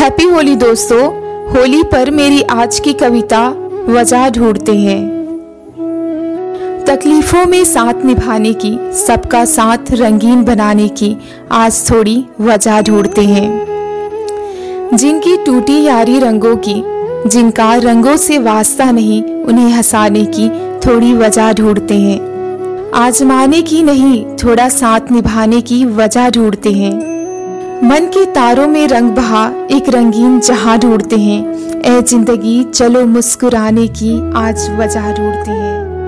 Happy Holi दोस्तों, होली पर मेरी आज की कविता वजह ढूंढते हैं। तकलीफों में साथ निभाने की, सबका साथ रंगीन बनाने की आज थोड़ी वजह ढूंढते हैं। जिनकी टूटी यारी रंगों की, जिनका रंगों से वास्ता नहीं, उन्हें हंसाने की थोड़ी वजह ढूंढते हैं। आजमाने की नहीं, थोड़ा साथ निभाने की वजह ढूंढते हैं। मन के तारों में रंग बहा एक रंगीन जहाँ ढूंढते हैं। ए ज़िंदगी चलो मुस्कुराने की आज वजह ढूंढते हैं।